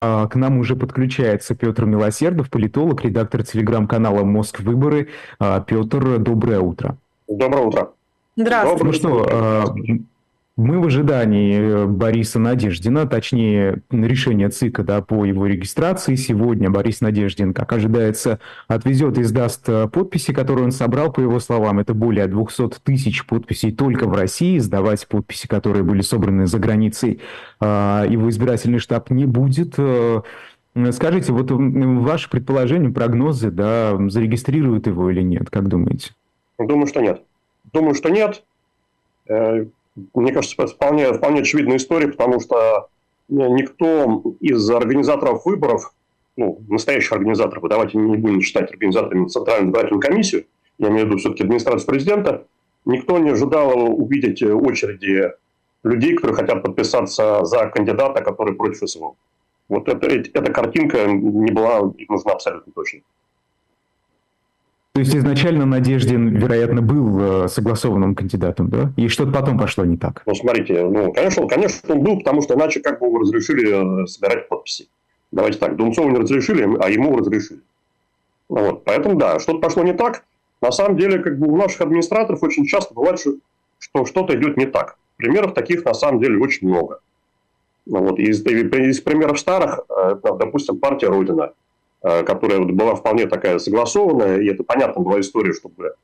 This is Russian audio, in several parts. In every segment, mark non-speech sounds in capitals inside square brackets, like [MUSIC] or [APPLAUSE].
к нам уже подключается Петр Милосердов, политолог, редактор телеграм-канала «Мозг выборы». Петр, доброе утро. Доброе утро. Здравствуйте. Ну что, мы в ожидании э, Бориса Надеждина, точнее, решения ЦИКа да, по его регистрации. Сегодня Борис Надеждин, как ожидается, отвезет и сдаст э, подписи, которые он собрал, по его словам. Это более 200 тысяч подписей только в России. Сдавать подписи, которые были собраны за границей, а, его избирательный штаб не будет. Э, скажите, вот ваше предположение, прогнозы, да, зарегистрируют его или нет, как думаете? Думаю, что нет. Думаю, что нет мне кажется, вполне, вполне очевидная история, потому что ну, никто из организаторов выборов, ну, настоящих организаторов, давайте не будем считать организаторами Центральную избирательную комиссию, я имею в виду все-таки администрацию президента, никто не ожидал увидеть очереди людей, которые хотят подписаться за кандидата, который против СВО. Вот это, эта картинка не была нужна абсолютно точно. То есть изначально Надеждин, вероятно, был э, согласованным кандидатом, да? И что-то потом пошло не так. Ну, смотрите, ну, конечно, конечно, он был, потому что иначе как бы разрешили э, собирать подписи. Давайте так, Дунцову не разрешили, а ему разрешили. Ну вот, поэтому да, что-то пошло не так. На самом деле, как бы у наших администраторов очень часто бывает, что что-то идет не так. Примеров таких на самом деле очень много. Ну, вот, из, из примеров старых, э, допустим, партия Родина – Э, которая была вполне такая согласованная, и это понятно была история, чтобы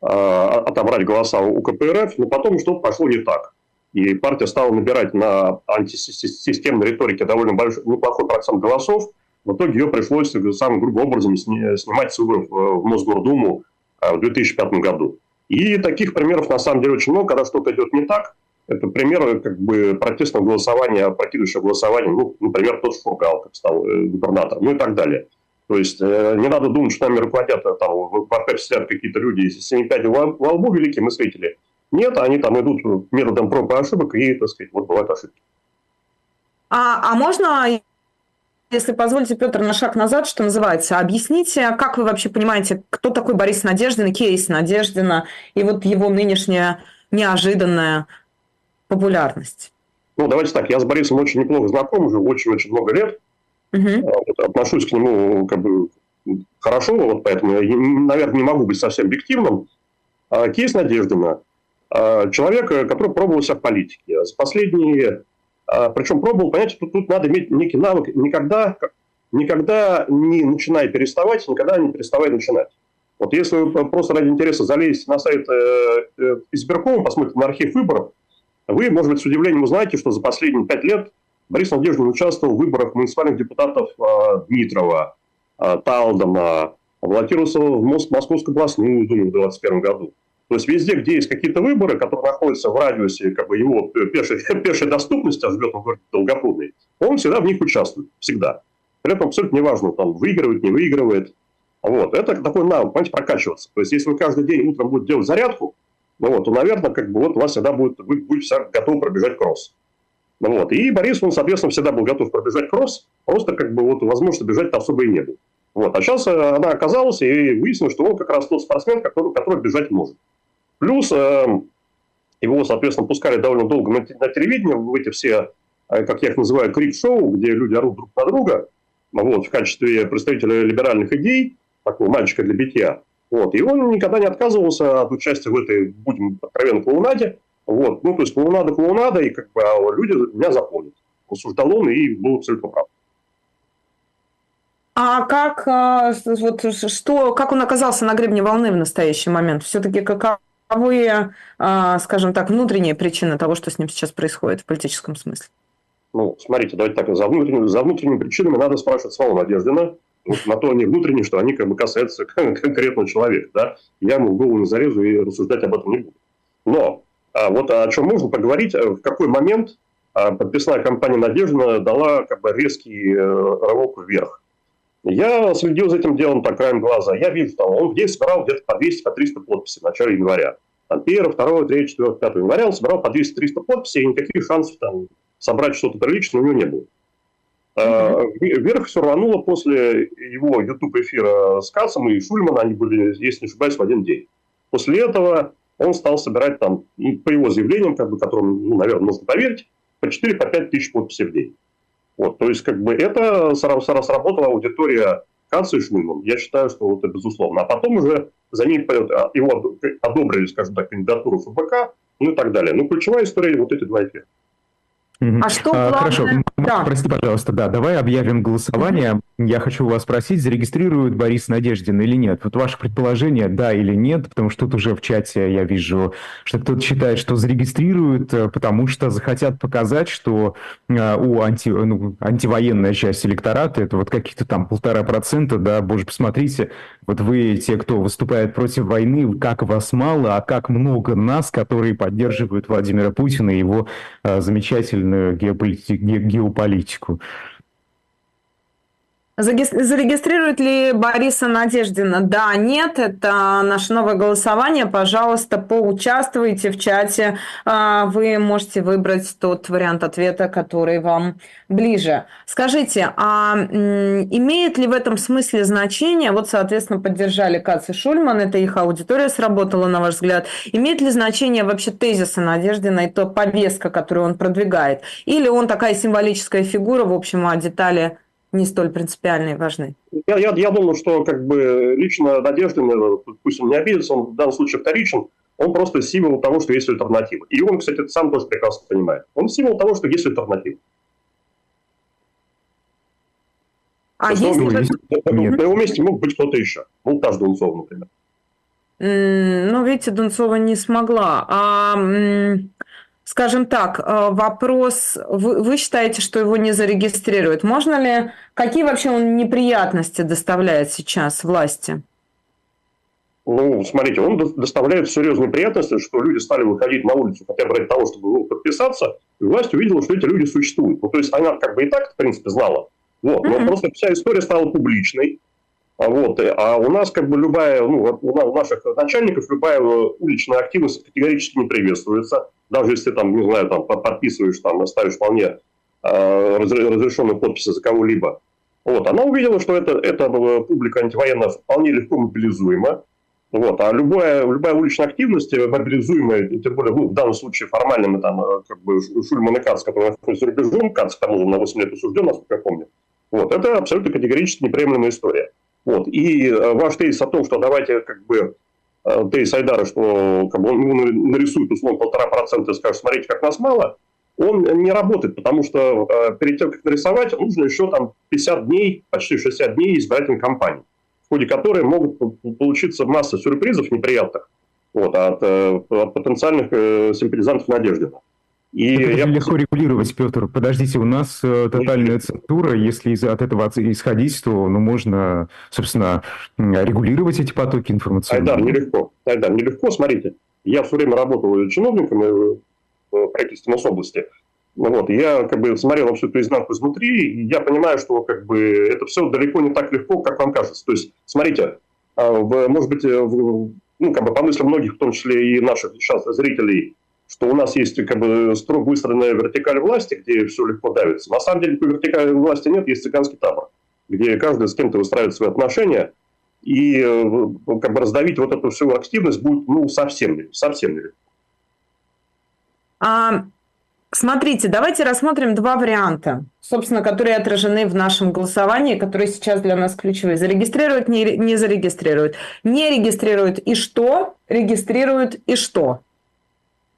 э, отобрать голоса у КПРФ, но потом что-то пошло не так. И партия стала набирать на антисистемной риторике довольно большой, неплохой процент голосов. В итоге ее пришлось самым грубым образом снимать с выборов в Мосгордуму э, в 2005 году. И таких примеров на самом деле очень много, когда что-то идет не так. Это примеры как бы протестного голосования, опрокидывающего голосования, ну, например, тот Фургал, как стал губернатором, ну и так далее. То есть э, не надо думать, что нами руководят э, там, в РП сидят какие-то люди из 7 5 во лбу великие мыслители. Нет, они там идут методом проб и ошибок, и, так сказать, вот бывают ошибки. А, а можно, если позволите, Петр, на шаг назад, что называется, объясните, как вы вообще понимаете, кто такой Борис Надеждин, кейс Надеждина, и вот его нынешняя неожиданная популярность? Ну, давайте так, я с Борисом очень неплохо знаком уже очень-очень много лет. Угу. Вот, отношусь к нему как бы хорошо, вот поэтому я, наверное, не могу быть совсем объективным. А, кейс Надеждина. А, человек, который пробовал себя в политике. За последние... Причем пробовал, понимаете, тут, тут надо иметь некий навык. Никогда, никогда не начинай переставать, никогда не переставай начинать. Вот если вы просто ради интереса залезете на сайт э, э, избиркома, посмотрите на архив выборов, вы, может быть, с удивлением узнаете, что за последние пять лет Борис Надеждин участвовал в выборах муниципальных депутатов а, Дмитрова, а, Талдома, баллотировался в Московскую областную думу в 2021 году. То есть везде, где есть какие-то выборы, которые находятся в радиусе как бы, его пешей, [LAUGHS] пешей доступности, а живет он в городе Долгопрудный, он всегда в них участвует. Всегда. При этом абсолютно неважно, там выигрывает, не выигрывает. Вот. Это такой навык, понимаете, прокачиваться. То есть, если вы каждый день утром будете делать зарядку, ну вот, то, наверное, как бы вот у вас всегда будет, вы будете всегда готовы пробежать кросс. Вот. И Борис, он, соответственно, всегда был готов пробежать кросс, просто как бы вот возможности бежать особо и не было. Вот. А сейчас э, она оказалась, и выяснилось, что он как раз тот спортсмен, который, который бежать может. Плюс э, его, соответственно, пускали довольно долго на, на телевидении, в эти все, э, как я их называю, крик-шоу, где люди орут друг на друга, вот, в качестве представителя либеральных идей, такого мальчика для битья. Вот. И он никогда не отказывался от участия в этой, будем откровенно, клоунаде. Вот. Ну, то есть клоунада клоунада, и как бы а люди меня запомнят. Рассуждал он и был абсолютно прав. А как, а, вот, что, как он оказался на гребне волны в настоящий момент? Все-таки каковы, а, скажем так, внутренние причины того, что с ним сейчас происходит в политическом смысле? Ну, смотрите, давайте так, за внутренними, за внутренними причинами надо спрашивать самого Надеждина. Вот на то они внутренние, что они как бы касаются [LAUGHS] конкретного человека. Да? Я ему в голову не зарезу и рассуждать об этом не буду. Но вот о чем можно поговорить, э, в какой момент а, подписная компания «Надежда» дала как бы резкий э, рывок вверх. Я следил за этим делом так краем глаза. Я вижу, что он в день собирал где-то по 200-300 по подписей в начале января. Там 1, 2, 3, 4, 5 января он собирал по 200-300 подписей, и никаких шансов там собрать что-то приличное у него не было. Mm-hmm. Вверх все рвануло после его YouTube-эфира с Кассом и Шульмана. Они были, если не ошибаюсь, в один день. После этого он стал собирать там, ну, по его заявлениям, как бы, которым, ну, наверное, нужно поверить, по 4-5 по тысяч подписей в день. Вот, то есть, как бы это сработала аудитория Канца и Шульман. Я считаю, что это безусловно. А потом уже за ним а, его одобрили, скажем так, кандидатуру ФБК, ну и так далее. Ну, ключевая история вот эти два эффекта. А что главное... Хорошо, да. прости, пожалуйста, да, давай объявим голосование. Я хочу вас спросить, зарегистрирует Борис Надеждин или нет? Вот ваше предположение, да или нет, потому что тут уже в чате я вижу, что кто-то считает, что зарегистрируют, э, потому что захотят показать, что э, у анти, ну, антивоенная часть электората, это вот каких-то там полтора процента, да, боже, посмотрите, вот вы, те, кто выступает против войны, как вас мало, а как много нас, которые поддерживают Владимира Путина и его э, геополити- геополитику. Зарегистрирует ли Бориса Надеждина? Да, нет, это наше новое голосование. Пожалуйста, поучаствуйте в чате. А, вы можете выбрать тот вариант ответа, который вам ближе. Скажите, а имеет ли в этом смысле значение, вот, соответственно, поддержали Кац и Шульман, это их аудитория сработала, на ваш взгляд, имеет ли значение вообще тезисы Надеждина и то повестка, которую он продвигает? Или он такая символическая фигура, в общем, а детали не столь принципиальные важны? Я, я, я думаю, что как бы лично Надеждин, пусть он не обидится, он в данном случае вторичен, он просто символ того, что есть альтернатива. И он, кстати, сам тоже прекрасно понимает. Он символ того, что есть альтернатива. А есть... Он, есть... На его месте мог быть кто-то еще. Ну, та же Дунцова, например. Ну, видите, Дунцова не смогла. А скажем так, э, вопрос, вы, вы считаете, что его не зарегистрируют. Можно ли, какие вообще он неприятности доставляет сейчас власти? Ну, смотрите, он доставляет серьезные неприятности, что люди стали выходить на улицу хотя бы ради того, чтобы ну, подписаться, и власть увидела, что эти люди существуют. Ну, то есть она как бы и так, в принципе, знала. Вот, но mm-hmm. просто вся история стала публичной. А вот, а у нас как бы любая, ну, у наших начальников любая уличная активность категорически не приветствуется даже если там, не знаю, там подписываешь, там, ставишь вполне э, разрешенную подпись за кого-либо. Вот, она увидела, что это, эта публика антивоенная вполне легко мобилизуема. Вот, а любая, любая уличная активность мобилизуемая, тем более ну, в данном случае формально мы там э, как бы Шульман и Кац, который находится за рубежом, Кац к тому на 8 лет осужден, насколько я помню. Вот, это абсолютно категорически неприемлемая история. Вот, и э, ваш тезис о том, что давайте как бы Э, тезис Айдара, что как бы, он ну, нарисует условно полтора процента и скажет, смотрите, как нас мало, он не работает, потому что э, перед тем, как нарисовать, нужно еще там 50 дней, почти 60 дней избирательной кампании, в ходе которой могут получиться масса сюрпризов неприятных вот, от, э, от потенциальных симпатизантов Надеждина. И это я... легко регулировать, Петр. Подождите, у нас э, тотальная цензура. Если из, от этого исходить, то ну, можно, собственно, регулировать эти потоки информационные. Айдар, нелегко. Айдар, нелегко. Смотрите, я все время работал чиновником э, в правительстве Мособласти. Вот, я как бы смотрел на всю эту изнанку изнутри, и я понимаю, что как бы это все далеко не так легко, как вам кажется. То есть, смотрите, а, в, может быть, э, в, ну, как бы по мыслям многих, в том числе и наших сейчас зрителей, что у нас есть как бы строго выстроенная вертикаль власти, где все легко давится. На самом деле, по вертикали власти нет, есть цыганский табор, где каждый с кем-то выстраивает свои отношения, и э, как бы раздавить вот эту всю активность будет ну, совсем, совсем нелегко. А, смотрите, давайте рассмотрим два варианта, собственно, которые отражены в нашем голосовании, которые сейчас для нас ключевые. Зарегистрируют, не, не зарегистрируют. Не регистрируют и что? Регистрируют и что?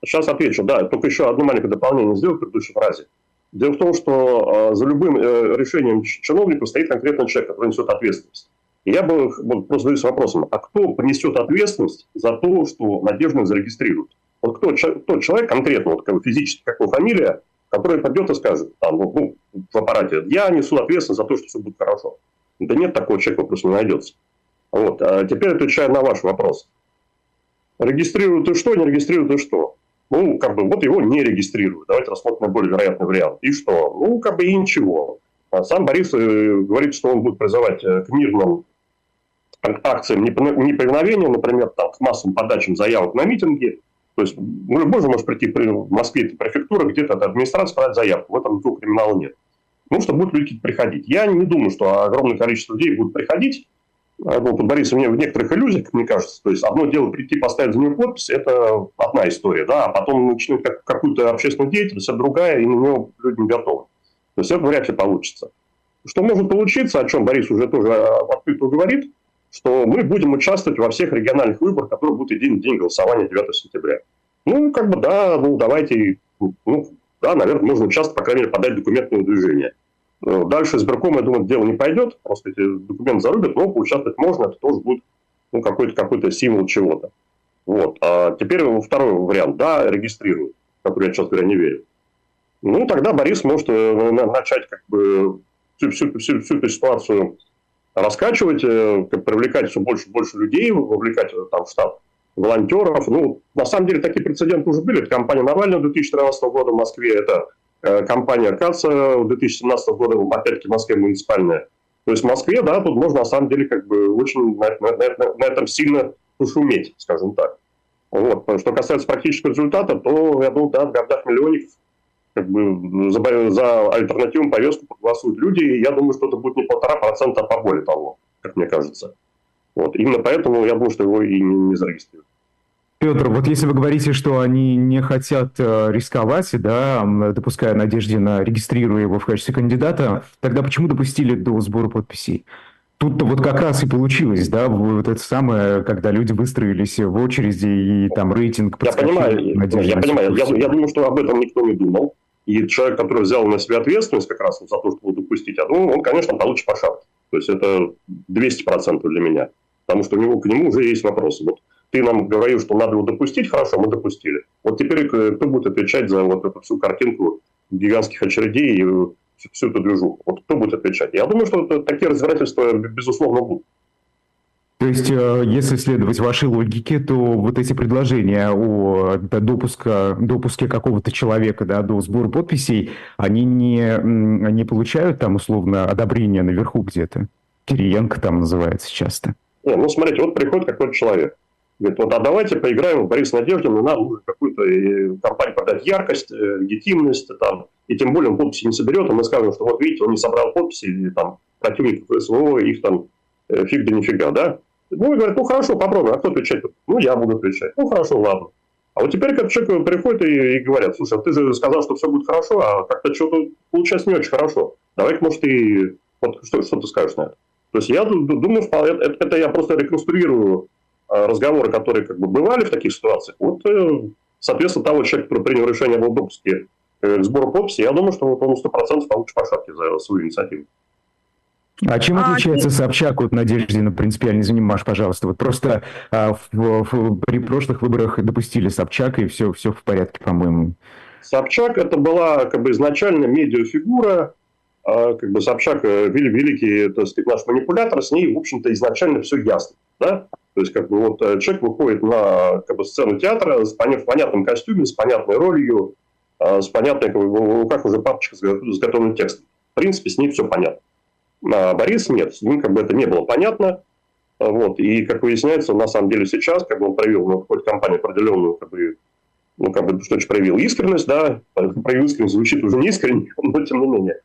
Сейчас отвечу, да, только еще одно маленькое дополнение сделаю к предыдущей фразе. Дело в том, что э, за любым э, решением чиновника стоит конкретный человек, который несет ответственность. И я бы вот, просто задаюсь вопросом, а кто понесет ответственность за то, что Надежду зарегистрируют? Вот кто, тот человек конкретно, вот, как физически, как фамилия, который пойдет и скажет там, ну, в аппарате, я несу ответственность за то, что все будет хорошо. Да нет такого человека просто не найдется. Вот. А теперь отвечаю на ваш вопрос. Регистрируют и что, не регистрируют и что? Ну, как бы, вот его не регистрируют. Давайте рассмотрим более вероятный вариант. И что? Ну, как бы и ничего. А сам Борис э, говорит, что он будет призывать э, к мирным акциям неповиновения, например, там, к массовым подачам заявок на митинги. То есть ну, же может прийти в Москве, это префектура, где-то от администрации подать заявку. В этом никакого криминала нет. Ну, что будут люди приходить. Я не думаю, что огромное количество людей будут приходить ну, под Борисом в некоторых иллюзиях, мне кажется. То есть, одно дело прийти, поставить за нее подпись, это одна история, да, а потом начнуть как, какую-то общественную деятельность, а другая, и на нее люди не готовы. То есть это вряд ли получится. Что может получиться, о чем Борис уже тоже открыто говорит, что мы будем участвовать во всех региональных выборах, которые будут един день голосования 9 сентября. Ну, как бы, да, ну, давайте, ну, да, наверное, можно участвовать, по крайней мере, подать документ на выдвижение. Дальше избирком, я думаю, дело не пойдет, просто эти документы зарубят, но поучаствовать можно, это тоже будет ну, какой-то какой символ чего-то. Вот. А теперь второй вариант. Да, регистрируют, который я, честно говоря, не верю. Ну, тогда Борис может э, начать как бы всю, всю, всю, всю эту ситуацию раскачивать, э, привлекать все больше и больше людей, вовлекать э, там в штаб волонтеров. Ну, на самом деле, такие прецеденты уже были. Это компания Навального 2013 года в Москве, это компания КАЦа 2017 года, опять-таки, в Москве муниципальная. То есть в Москве, да, тут можно на самом деле как бы очень на, на, на, на этом сильно пошуметь, скажем так. Вот. Что касается практического результата, то, я думаю, да, в городах миллионников как бы за, за альтернативную повестку проголосуют люди, и я думаю, что это будет не полтора процента, а более того, как мне кажется. Вот. Именно поэтому я думаю, что его и не, не зарегистрируют. Петр, вот если вы говорите, что они не хотят э, рисковать, да, допуская надежде на регистрируя его в качестве кандидата, тогда почему допустили до сбора подписей? Тут-то вот как раз и получилось, да, вот это самое, когда люди выстроились в очереди и там рейтинг Я понимаю, я понимаю, я, я думаю, что об этом никто не думал. И человек, который взял на себя ответственность как раз за то, чтобы допустить, я думаю, он, конечно, получит по шапке. То есть это 200% для меня. Потому что у него, к нему уже есть вопросы. Вот ты нам говорил, что надо его допустить, хорошо, мы допустили. Вот теперь э, кто будет отвечать за вот эту всю картинку гигантских очередей и всю эту движуху? Вот кто будет отвечать? Я думаю, что такие разбирательства, безусловно, будут. То есть, э, если следовать вашей логике, то вот эти предложения о допуска, допуске какого-то человека да, до сбора подписей, они не, не получают там условно одобрения наверху где-то? Кириенко там называется часто. Не, ну, смотрите, вот приходит какой-то человек. Говорит, вот, а давайте поиграем в Борис Надеждин, нам нужно какую-то э, компанию продать яркость, э, легитимность, там, и тем более он подписи не соберет, и мы скажем, что вот видите, он не собрал подписи, или там противников СВО, их там э, фиг да нифига, да? Ну, и говорят, ну хорошо, попробуем, а кто отвечать? Ну, я буду отвечать. Ну, хорошо, ладно. А вот теперь, как человек приходит и, и говорят, слушай, а ты же сказал, что все будет хорошо, а как-то что-то получается не очень хорошо. Давай-ка, может, и вот что, что ты скажешь на это? То есть я думаю, это, это я просто реконструирую Э, разговоры, которые как бы бывали в таких ситуациях, вот, э, соответственно, того человека, который принял решение об допуске э, к сбору подписи, я думаю, что вот он 100% получит по шапке за свою инициативу. А чем а, отличается а, Собчак от Надеждина принципиально? Извини, Маш, пожалуйста. Вот просто а, в, в, при прошлых выборах допустили Собчак, и все, все в порядке, по-моему. Собчак это была как бы изначально медиафигура, а, как бы Собчак великий, так сказать, наш манипулятор, с ней, в общем-то, изначально все ясно. Да? То есть, как бы вот э, человек выходит на как бы, сцену театра с, в понятном костюме, с понятной ролью, а, с понятной, как бы, как уже папочка с готовым текстом. В принципе, с ней все понятно. А Борис нет, с ним как бы это не было понятно. А, вот. И, как выясняется, на самом деле сейчас, как бы он проявил ну, компанию определенную, как бы, ну, как бы, что то проявил искренность, да, [LAUGHS] проявил искренность, звучит уже не искренне, [LAUGHS] но тем не менее.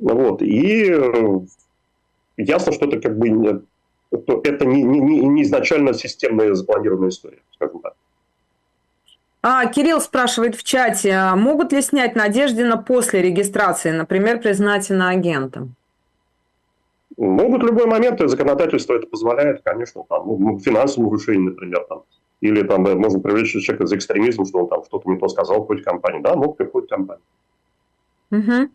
Вот. И э, ясно, что это как бы то это не, не, не изначально системная запланированная история, скажем так. А, Кирилл спрашивает в чате, а могут ли снять Надеждина после регистрации, например, признать иноагентом? Могут в любой момент, и законодательство это позволяет, конечно, там, ну, финансовым нарушением, например, там, или там э, можно привлечь человека за экстремизм, что он там что-то не то сказал в какой-то компании. Да, в какой-то компании. Угу.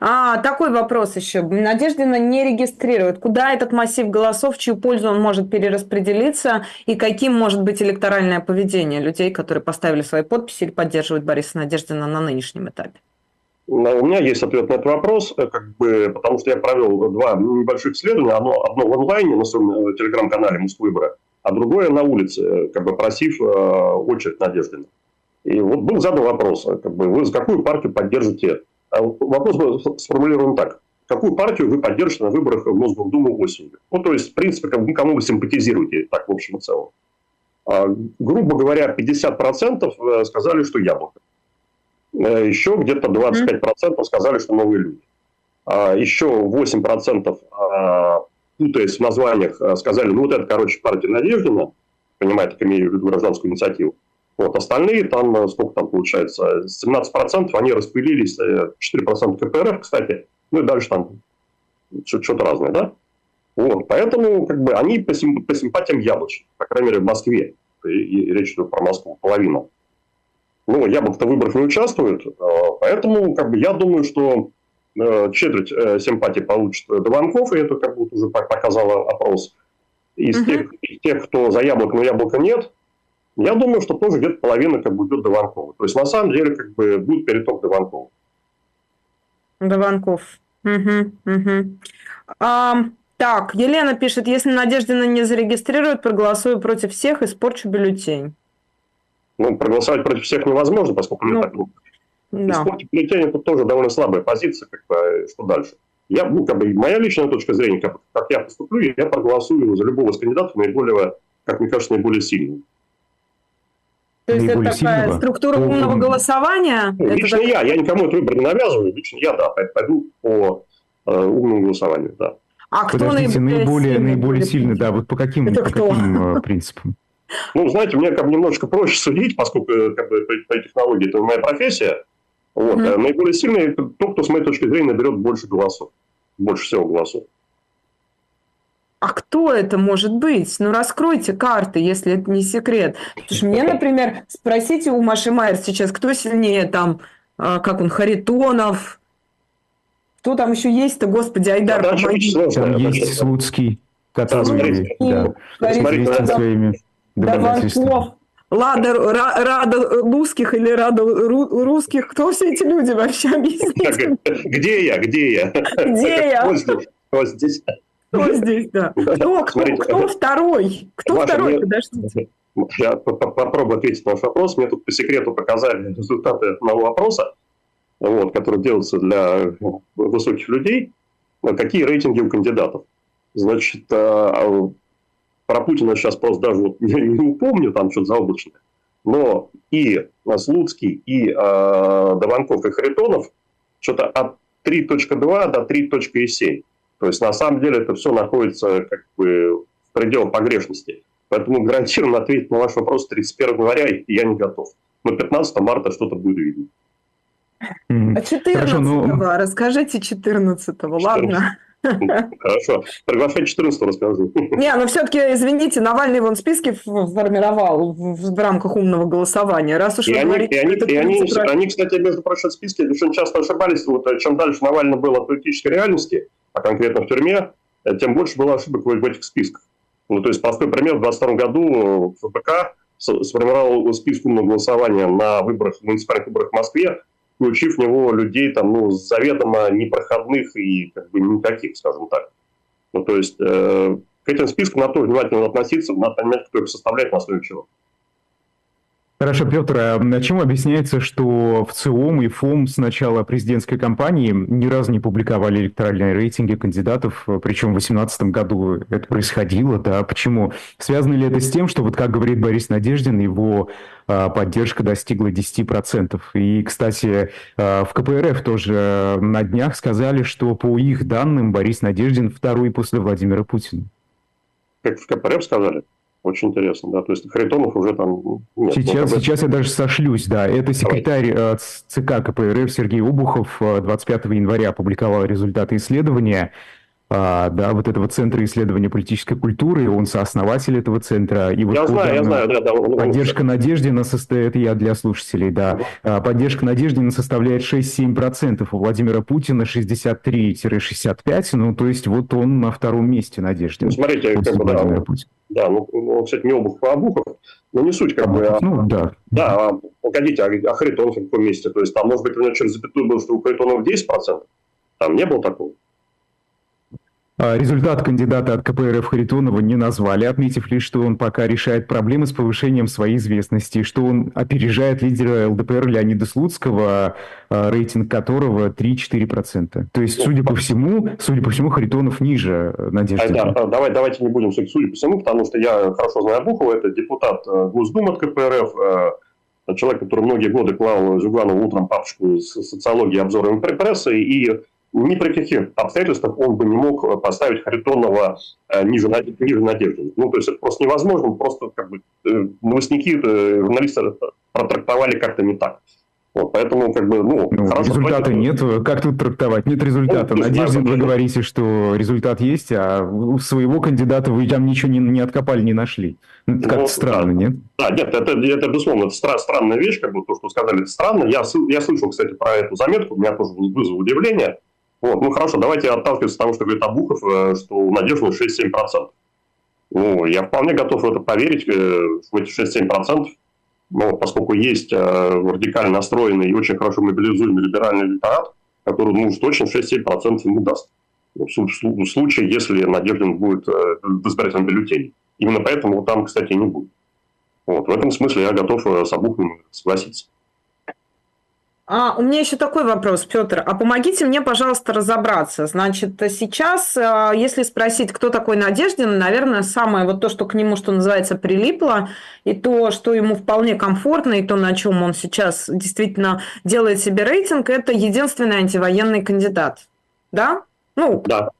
А, такой вопрос еще. Надеждина не регистрирует. Куда этот массив голосов, в чью пользу он может перераспределиться, и каким может быть электоральное поведение людей, которые поставили свои подписи или поддерживают Бориса Надеждина на нынешнем этапе? У меня есть ответ на этот вопрос, э, как бы, потому что я провел два небольших исследования. Одно, одно в онлайне на своем э, телеграм-канале Москвыбора, а другое на улице, э, как бы просив очередь Надеждина. И вот был задан вопрос, как бы, вы за какую партию поддержите вопрос был сформулирован так. Какую партию вы поддержите на выборах в Мосгордуму осенью? Ну, то есть, в принципе, кому вы симпатизируете, так, в общем и целом. А, грубо говоря, 50% э, сказали, что яблоко. Э, Еще где-то 25% сказали, что новые люди. А, Еще 8% а, путаясь в названиях, сказали, ну вот это, короче, партия Надеждина, понимаете, имею в виду гражданскую инициативу. Вот, остальные там, э, сколько там получается, 17% они распылились, 4% КПРФ, кстати, ну и дальше там что-то разное, да? Вот, поэтому как бы они по, сим, по симпатиям яблочные, по крайней мере, в Москве. И, и речь идет про Москву, половину. Ну, яблок-то в выборах не участвует, поэтому как бы я думаю, что Э, четверть э, симпатий получит Дованков, и это как будто уже показал опрос. Из, угу. тех, из тех, кто за яблоко, но яблока нет, я думаю, что тоже где-то половина как бы идет Дованкова. То есть, на самом деле, как бы будет переток Дованкова. Дованков. Угу, угу. А, так, Елена пишет, если Надеждина не зарегистрирует, проголосую против всех, испорчу бюллетень. Ну, проголосовать против всех невозможно, поскольку ну, так да. Испортить бюллетень это тоже довольно слабая позиция, как бы, что дальше. Я, ну, как бы, моя личная точка зрения, как, как я поступлю, я проголосую за любого из кандидатов наиболее, как мне кажется, наиболее сильным. То есть это такая сильного? структура по... умного голосования? Ну, лично это я, я никому этот выбор не навязываю, лично я, да, пойду по э, умному голосованию, да. А кто Подождите, наиболее, наиболее сильный, наиболее сильный, да, вот по каким, это по каким э, [LAUGHS] принципам? Ну, знаете, мне как бы немножко проще судить, поскольку как бы, по, по технологии это моя профессия. Вот. Mm-hmm. Наиболее сильный это тот, кто, с моей точки зрения, наберет больше голосов. Больше всего голосов. А кто это может быть? Ну, раскройте карты, если это не секрет. Потому что мне, например, спросите у Маши Майер сейчас, кто сильнее там, а, как он, Харитонов, кто там еще есть-то, господи, Айдар, да, Там есть Слуцкий, который да, известен своими доказательствами. Лада, Рада русских или Рада русских? Кто все эти люди вообще? Объясните. Где я? Где я? Где я? Вот здесь. Кто здесь, да? Кто, кто, кто второй? Кто Маша, второй? Мне... Подождите. Я попробую ответить на ваш вопрос. Мне тут по секрету показали результаты одного вопроса, вот, который делается для высоких людей. Какие рейтинги у кандидатов? Значит, а, про Путина сейчас просто даже вот не, не упомню, там что-то заоблачное. Но и Слуцкий, и э, Дованков, и Харитонов что-то от 3.2 до 3.7. То есть, на самом деле, это все находится как бы в пределах погрешности. Поэтому гарантированно ответить на ваш вопрос 31 января я не готов. Но 15 марта что-то будет видно. А 14 ну... расскажите 14-го, ладно? Хорошо. Приглашать 14 расскажу. Не, но все-таки, извините, Навальный вон списки формировал в, в рамках умного голосования. Раз уж и вы они, говорите, и они, и они, про... они, кстати, между прочим, списки очень часто ошибались. Вот, э, чем дальше Навальный был от политической реальности, а конкретно в тюрьме, э, тем больше было ошибок в этих списках. Ну, то есть, простой пример. В 2022 году ФБК сформировал список умного голосования на выборах, муниципальных выборах в Москве, включив в него людей там, ну, заведомо непроходных и как бы никаких, скажем так. Ну, то есть э, к этим спискам надо внимательно относиться, надо понимать, кто их составляет на основе чего. Хорошо, Петр, а чем объясняется, что в ЦИОМ и ФОМ с начала президентской кампании ни разу не публиковали электоральные рейтинги кандидатов, причем в 2018 году это происходило, да, почему? Связано ли это с тем, что, вот как говорит Борис Надеждин, его а, поддержка достигла 10%? И, кстати, а, в КПРФ тоже на днях сказали, что по их данным Борис Надеждин второй после Владимира Путина. Как в КПРФ сказали? Очень интересно, да. То есть Харитонов уже там... Нет, сейчас, сейчас я даже сошлюсь, да. Это секретарь Давай. Э, ЦК КПРФ Сергей Обухов 25 э, января опубликовал результаты исследования. А, да, вот этого Центра исследования политической культуры, он сооснователь этого центра. И вот я знаю, я знаю, да, да. Поддержка Надеждина состоит, я для слушателей, да, а, поддержка Надеждина составляет 6-7%, у Владимира Путина 63-65%, ну, то есть вот он на втором месте Надеждин. Ну, смотрите, как бы, да, да, ну, ну, кстати, не обух по обухов, но не суть, как обух, бы. А, ну, да. Да, а, погодите, а, а Харитонов в каком месте? То есть там, может быть, у него через запятую было, что у Харитонова 10%? Там не было такого? А, результат кандидата от КПРФ Харитонова не назвали, отметив лишь, что он пока решает проблемы с повышением своей известности, что он опережает лидера ЛДПР Леонида Слуцкого, а, рейтинг которого 3-4%. То есть, судя по всему, судя по всему, Харитонов ниже Надежды. Айдар, давай, давайте не будем судить судя по всему, потому что я хорошо знаю Бухова, это депутат э, Госдумы от КПРФ, э, человек, который многие годы клал Зюганову утром папочку с социологией обзорами прессы, и ни при каких обстоятельствах он бы не мог поставить Харитонова э, ниже, ниже надежды. Ну, то есть это просто невозможно, просто как бы э, новостники, э, журналисты протрактовали как-то не так. Вот, поэтому, как бы, ну, ну хорошо, результата давайте... нет. Как тут трактовать? Нет результата. Ну, Надеждин, вы говорите, что результат есть, а своего кандидата вы там ничего не, не откопали, не нашли. Ну, как-то ну, странно, да. нет? Да, нет, это, это безусловно, это стра- странная вещь, как бы то, что сказали, это странно. Я, я слышал, кстати, про эту заметку, меня тоже вызвало удивление. Вот, ну, хорошо, давайте отталкиваться от того, что говорит Абухов, э, что у Надежды 6-7%. Ну, я вполне готов в это поверить, э, в эти 6-7% но поскольку есть э, радикально настроенный и очень хорошо мобилизуемый либеральный электорат, который ну, точно 6-7% ему даст. В случае, если Надеждин будет в избирательном бюллетене. Именно поэтому там, кстати, не будет. Вот. В этом смысле я готов с Абуховым согласиться. А, у меня еще такой вопрос, Петр. А помогите мне, пожалуйста, разобраться. Значит, сейчас, а, если спросить, кто такой Надеждин, наверное, самое вот то, что к нему, что называется, прилипло, и то, что ему вполне комфортно, и то, на чем он сейчас действительно делает себе рейтинг, это единственный антивоенный кандидат. Да? Ну, да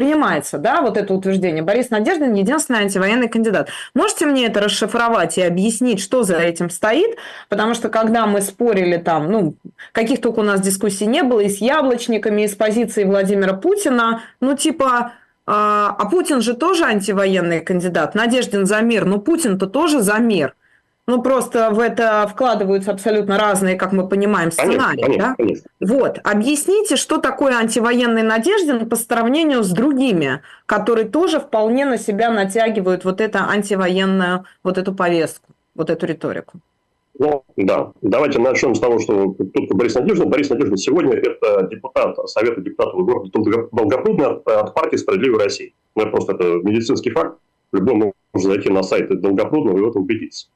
принимается, да, вот это утверждение. Борис Надеждин – единственный антивоенный кандидат. Можете мне это расшифровать и объяснить, что за этим стоит? Потому что когда мы спорили там, ну, каких только у нас дискуссий не было, и с яблочниками, и с позицией Владимира Путина, ну, типа, а, а Путин же тоже антивоенный кандидат. Надеждин за мир, ну, Путин-то тоже за мир. Ну, просто в это вкладываются абсолютно разные, как мы понимаем, сценарии. Конечно, да? конечно. Вот. Объясните, что такое антивоенный Надеждин по сравнению с другими, которые тоже вполне на себя натягивают вот это антивоенную, вот эту повестку, вот эту риторику. Ну, да. Давайте начнем с того, что тут Борис Надеждин. Борис Надеждин сегодня это депутат Совета депутатов города Долгопрудный от, от партии «Справедливая Россия». Ну, просто это медицинский факт. Любой может зайти на сайт Долгопрудного и в этом убедиться.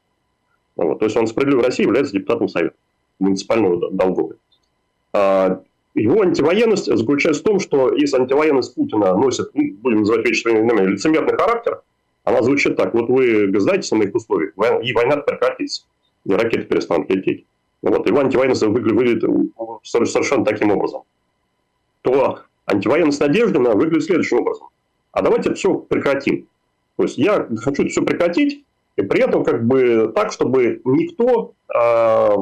Вот. То есть он справедливо в России является депутатом Совета муниципального долговой. А, его антивоенность заключается в том, что если антивоенность Путина носит, ну, будем называть вещи своими именами, лицемерный характер, она звучит так. Вот вы сдаетесь на моих условиях, и война прекратится, и ракеты перестанут лететь. Вот. Его антивоенность выглядит совершенно таким образом. То антивоенность Надеждина выглядит следующим образом. А давайте все прекратим. То есть я хочу это все прекратить, и при этом как бы так, чтобы никто э,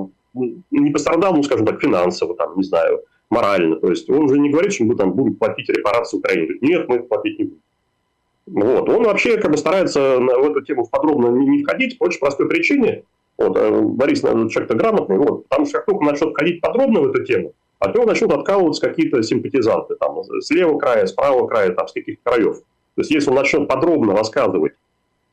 не пострадал, ну, скажем так, финансово, там, не знаю, морально. То есть он же не говорит, что мы там будем платить репарации Украине. Нет, мы платить не будем. Вот. Он вообще как бы старается в эту тему подробно не входить по очень простой причине. Вот, э, Борис, наверное, человек-то грамотный, вот, потому что как только начнет ходить подробно в эту тему, от него начнут откалываться какие-то симпатизанты, там, с левого края, с правого края, там, с каких краев. То есть, если он начнет подробно рассказывать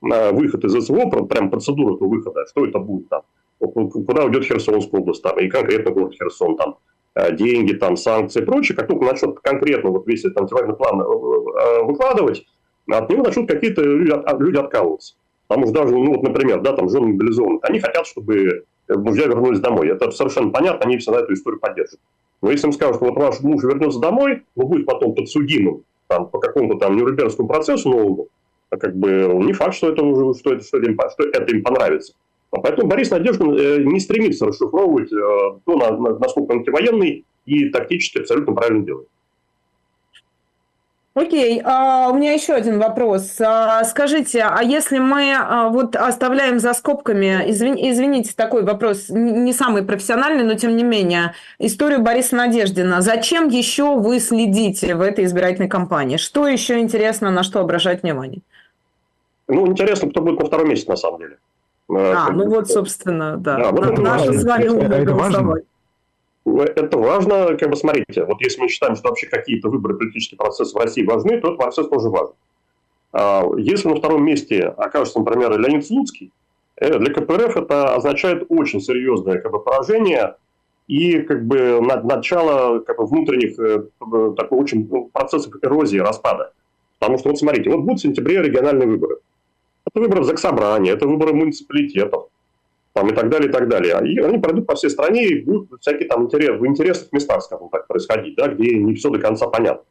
выход из СВО, прям процедура этого выхода, что это будет там, куда уйдет Херсонская область, там, и конкретно город Херсон, там, э, деньги, там, санкции и прочее, как только начнут конкретно вот весь этот антивоенный план э, э, выкладывать, от него начнут какие-то люди, люди откалываться. Потому что даже, ну, вот, например, да, там, жены мобилизованных, они хотят, чтобы мужья вернулись домой. Это совершенно понятно, они всегда эту историю поддерживают. Но если им скажут, что вот ваш муж вернется домой, но будет потом подсудимым там, по какому-то там Нюрнбергскому процессу новому, как бы не факт, что это, что это, что это, им, что это им понравится. А поэтому Борис Надеждин э, не стремится расшифровывать э, то, насколько он антивоенный и тактически абсолютно правильно делает. Окей, а у меня еще один вопрос. А, скажите, а если мы а, вот оставляем за скобками, извин, извините, такой вопрос, не самый профессиональный, но тем не менее, историю Бориса Надеждина, зачем еще вы следите в этой избирательной кампании? Что еще интересно, на что обращать внимание? Ну, интересно, кто будет на втором месте, на самом деле. Э, а, ну вот, собственно, да. да вот это Наше с вами это важно. Это важно, как бы, смотрите, вот если мы считаем, что вообще какие-то выборы, политический процесс в России важны, то этот процесс тоже важен. А, если на втором месте окажется, например, Леонид Слуцкий, э, для КПРФ это означает очень серьезное как бы, поражение и как бы начало как бы, внутренних э, такой очень ну, процессов эрозии, распада. Потому что, вот смотрите, вот будут в сентябре региональные выборы. Это выборы в Заксобрание, это выборы муниципалитетов там, и так далее, и так далее. И они пройдут по всей стране и будут всякие там интерес, в интересных местах, скажем так, происходить, да, где не все до конца понятно.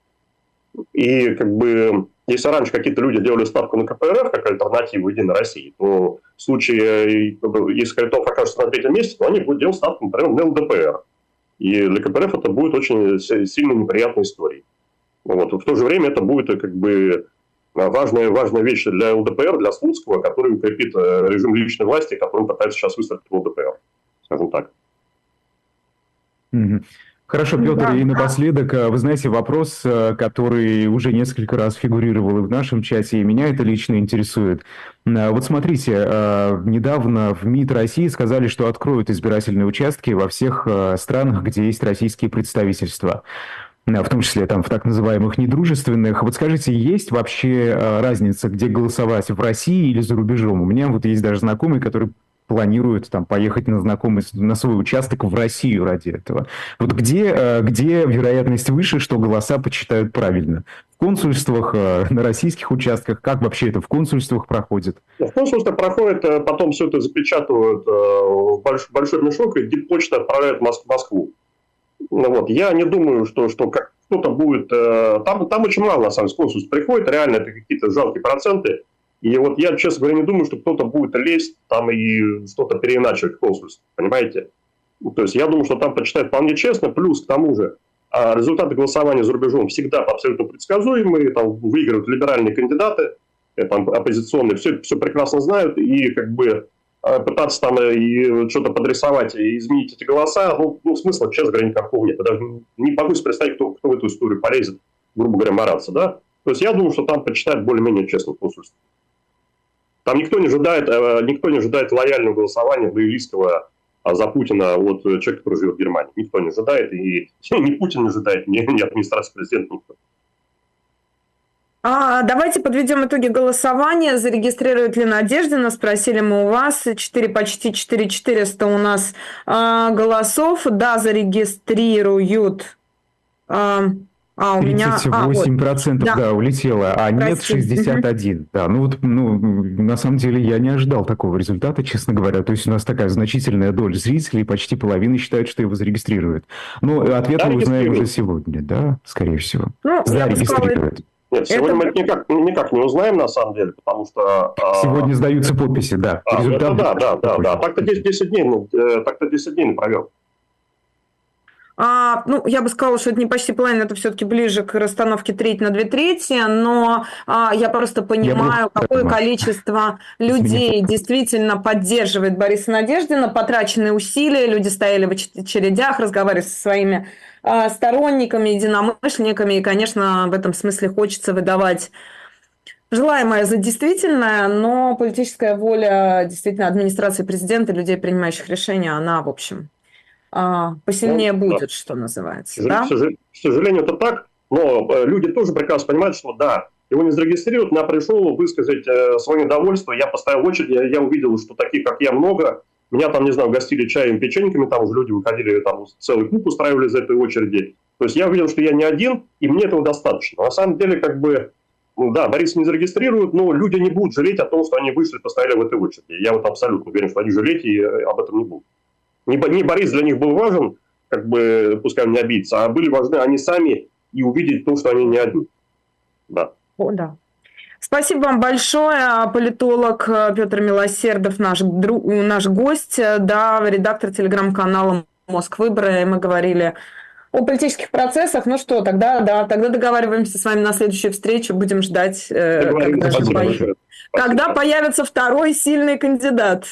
И как бы, если раньше какие-то люди делали ставку на КПРФ как альтернативу Единой России, то в случае, если Харитов окажется на третьем месте, то они будут делать ставку, например, на ЛДПР. И для КПРФ это будет очень сильно неприятной историей. Вот. В то же время это будет как бы важная, важная вещь для ЛДПР, для Слуцкого, который укрепит э, режим личной власти, который он пытается сейчас выстроить в ЛДПР, скажем так. Хорошо, Петр, да. и напоследок, э, вы знаете, вопрос, э, который уже несколько раз фигурировал и в нашем чате, и меня это лично интересует. Вот смотрите, недавно в МИД России сказали, что откроют избирательные участки во всех странах, где есть российские представительства в том числе там в так называемых недружественных. Вот скажите, есть вообще э, разница, где голосовать, в России или за рубежом? У меня вот есть даже знакомый, который планирует там поехать на знакомый, на свой участок в Россию ради этого. Вот где, э, где вероятность выше, что голоса почитают правильно? В консульствах, э, на российских участках, как вообще это в консульствах проходит? В консульствах проходит, потом все это запечатывают в большой мешок, и диппочта отправляют в Москву. Ну вот. Я не думаю, что, что как кто-то будет... Э, там, там очень мало, на самом деле, консульств приходит, реально это какие-то жалкие проценты. И вот я, честно говоря, не думаю, что кто-то будет лезть там и что-то переиначивать в консульстве, понимаете? Ну, то есть я думаю, что там почитают вполне честно, плюс к тому же а результаты голосования за рубежом всегда абсолютно предсказуемые, там выигрывают либеральные кандидаты, э, там, оппозиционные, все, все прекрасно знают, и как бы пытаться там э, и что-то подрисовать и изменить эти голоса, ну, ну смысла, честно говоря, никакого нет. Я даже не могу себе представить, кто, кто в эту историю полезет, грубо говоря, мараться, да? То есть я думаю, что там почитают более-менее честно консульство. Там никто не ожидает, э, никто не ожидает лояльного голосования лоялистского а за Путина от человека, который живет в Германии. Никто не ожидает, и [LAUGHS] ни Путин не ожидает, ни, ни администрация президента, никто. А, давайте подведем итоги голосования. Зарегистрирует ли Надеждина? Спросили мы у вас. 4, почти 4 400 у нас а, голосов. Да, зарегистрируют. А, а, у 38% меня... а, вот. да. да, улетело, а Прости. нет 61. Угу. Да, ну вот, ну, на самом деле я не ожидал такого результата, честно говоря. То есть у нас такая значительная доля зрителей, почти половина считают, что его зарегистрируют. Ну, ответ да, мы узнаем уже сегодня, да, скорее всего. Ну, зарегистрируют. Нет, сегодня это... мы это никак, никак не узнаем, на самом деле, потому что... А, сегодня сдаются подписи, да. А, Результат да, да, да, да. Так-то 10, 10 дней, ну, э, так-то 10 дней не провел. А, ну, я бы сказала, что это не почти половина, это все-таки ближе к расстановке треть на две трети, но а, я просто понимаю, я какое количество людей действительно поддерживает Бориса Надеждина, потраченные усилия, люди стояли в очередях, разговаривали со своими а, сторонниками, единомышленниками, и, конечно, в этом смысле хочется выдавать желаемое за действительное, но политическая воля действительно администрации президента, людей, принимающих решения, она, в общем, а, посильнее ну, будет, да. что называется. К, да? к сожалению, это так, но э, люди тоже прекрасно понимают, что да, его не зарегистрируют, я пришел высказать э, свое недовольство, я поставил очередь, я, я увидел, что таких, как я, много, меня там, не знаю, гостили чаем, печеньками, там уже люди выходили, там целый клуб устраивали из этой очереди. То есть я увидел, что я не один, и мне этого достаточно. На самом деле, как бы, ну, да, Борис не зарегистрируют, но люди не будут жалеть о том, что они вышли, постояли в этой очереди. Я вот абсолютно уверен, что они жалеть и э, об этом не будут не, не Борис для них был важен, как бы, пускай он не обидится, а были важны они сами и увидеть то, что они не одни. Да. О, да. Спасибо вам большое. Политолог э, Петр Милосердов, наш, друг, наш гость, э, да, редактор телеграм-канала «Мозг выбора». И мы говорили о политических процессах. Ну что, тогда, да, тогда договариваемся с вами на следующую встречу. Будем ждать, э, когда, же, когда появится второй сильный кандидат.